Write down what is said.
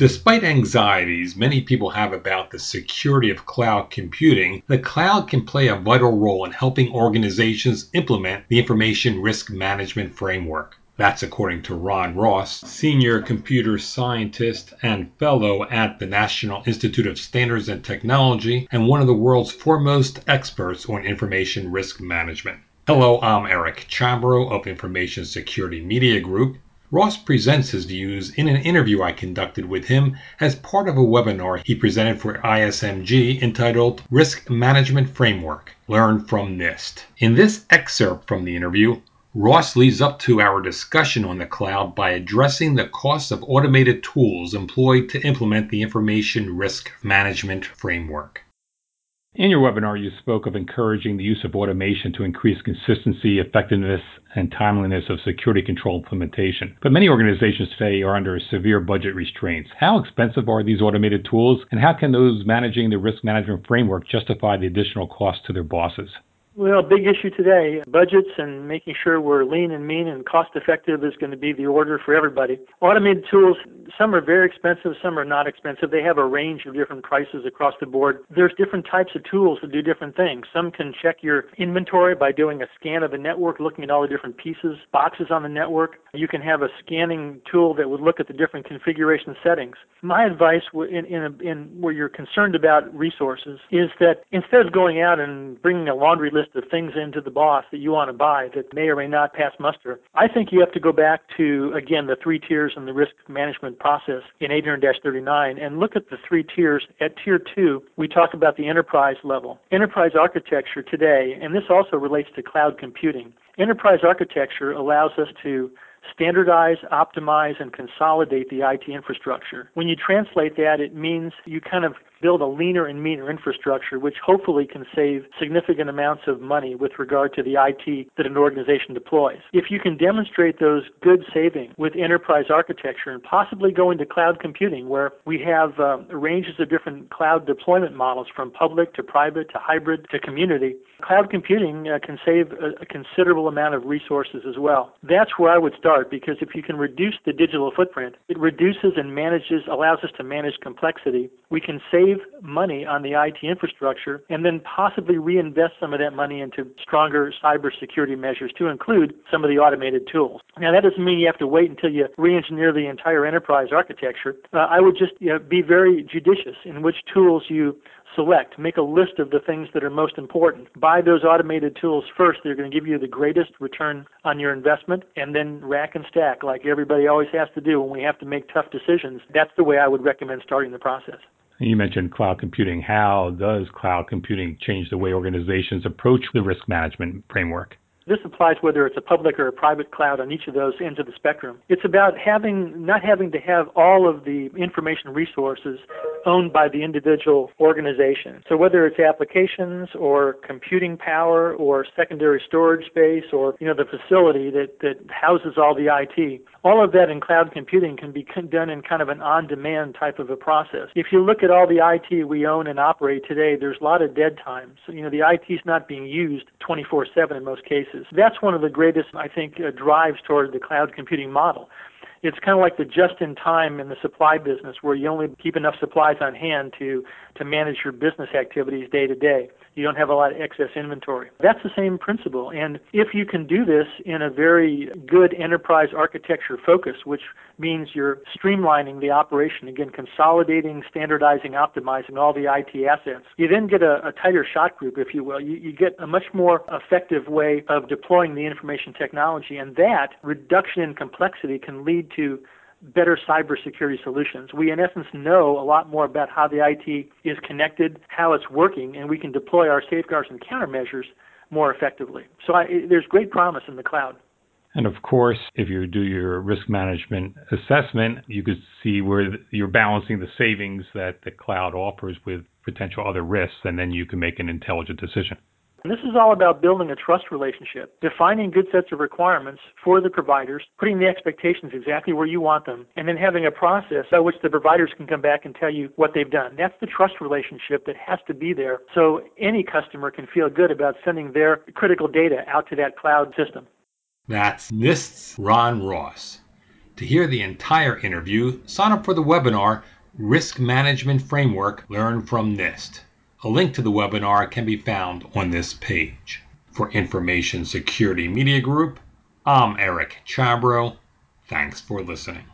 Despite anxieties many people have about the security of cloud computing, the cloud can play a vital role in helping organizations implement the information risk management framework. That's according to Ron Ross, Senior Computer Scientist and Fellow at the National Institute of Standards and Technology, and one of the world's foremost experts on information risk management. Hello, I'm Eric Chabrow of Information Security Media Group. Ross presents his views in an interview I conducted with him as part of a webinar he presented for ISMG entitled Risk Management Framework Learn from NIST. In this excerpt from the interview, Ross leads up to our discussion on the cloud by addressing the costs of automated tools employed to implement the information risk management framework. In your webinar, you spoke of encouraging the use of automation to increase consistency, effectiveness, and timeliness of security control implementation. But many organizations today are under severe budget restraints. How expensive are these automated tools, and how can those managing the risk management framework justify the additional cost to their bosses? Well, a big issue today. Budgets and making sure we're lean and mean and cost effective is going to be the order for everybody. Automated tools, some are very expensive, some are not expensive. They have a range of different prices across the board. There's different types of tools that do different things. Some can check your inventory by doing a scan of the network, looking at all the different pieces, boxes on the network. You can have a scanning tool that would look at the different configuration settings. My advice in, in, a, in where you're concerned about resources is that instead of going out and bringing a laundry list of things into the boss that you want to buy that may or may not pass muster. I think you have to go back to, again, the three tiers in the risk management process in 800-39 and look at the three tiers. At tier two, we talk about the enterprise level. Enterprise architecture today, and this also relates to cloud computing. Enterprise architecture allows us to standardize, optimize, and consolidate the IT infrastructure. When you translate that, it means you kind of build a leaner and meaner infrastructure, which hopefully can save significant amounts of money with regard to the IT that an organization deploys. If you can demonstrate those good savings with enterprise architecture and possibly go into cloud computing, where we have uh, ranges of different cloud deployment models from public to private to hybrid to community, cloud computing uh, can save a, a considerable amount of resources as well. That's where I would start because if you can reduce the digital footprint, it reduces and manages, allows us to manage complexity. We can save save money on the IT infrastructure and then possibly reinvest some of that money into stronger cybersecurity measures to include some of the automated tools. Now, that doesn't mean you have to wait until you re-engineer the entire enterprise architecture. Uh, I would just you know, be very judicious in which tools you select. Make a list of the things that are most important. Buy those automated tools first. They're going to give you the greatest return on your investment, and then rack and stack like everybody always has to do when we have to make tough decisions. That's the way I would recommend starting the process. You mentioned cloud computing. How does cloud computing change the way organizations approach the risk management framework? This applies whether it's a public or a private cloud on each of those ends of the spectrum. It's about having not having to have all of the information resources owned by the individual organization. So whether it's applications or computing power or secondary storage space or you know the facility that, that houses all the IT, all of that in cloud computing can be done in kind of an on-demand type of a process. If you look at all the IT we own and operate today, there's a lot of dead time. So you know the IT is not being used 24/7 in most cases. That's one of the greatest, I think, uh, drives toward the cloud computing model it's kind of like the just in time in the supply business where you only keep enough supplies on hand to to manage your business activities day to day you don't have a lot of excess inventory. That's the same principle. And if you can do this in a very good enterprise architecture focus, which means you're streamlining the operation, again, consolidating, standardizing, optimizing all the IT assets, you then get a, a tighter shot group, if you will. You, you get a much more effective way of deploying the information technology. And that reduction in complexity can lead to better cybersecurity solutions. We, in essence, know a lot more about how the IT is connected, how it's working, and we can deploy our safeguards and countermeasures more effectively. So I, there's great promise in the cloud. And of course, if you do your risk management assessment, you could see where you're balancing the savings that the cloud offers with potential other risks, and then you can make an intelligent decision. This is all about building a trust relationship, defining good sets of requirements for the providers, putting the expectations exactly where you want them, and then having a process by which the providers can come back and tell you what they've done. That's the trust relationship that has to be there so any customer can feel good about sending their critical data out to that cloud system. That's NIST's Ron Ross. To hear the entire interview, sign up for the webinar Risk Management Framework Learn from NIST. A link to the webinar can be found on this page. For Information Security Media Group, I'm Eric Chabrow. Thanks for listening.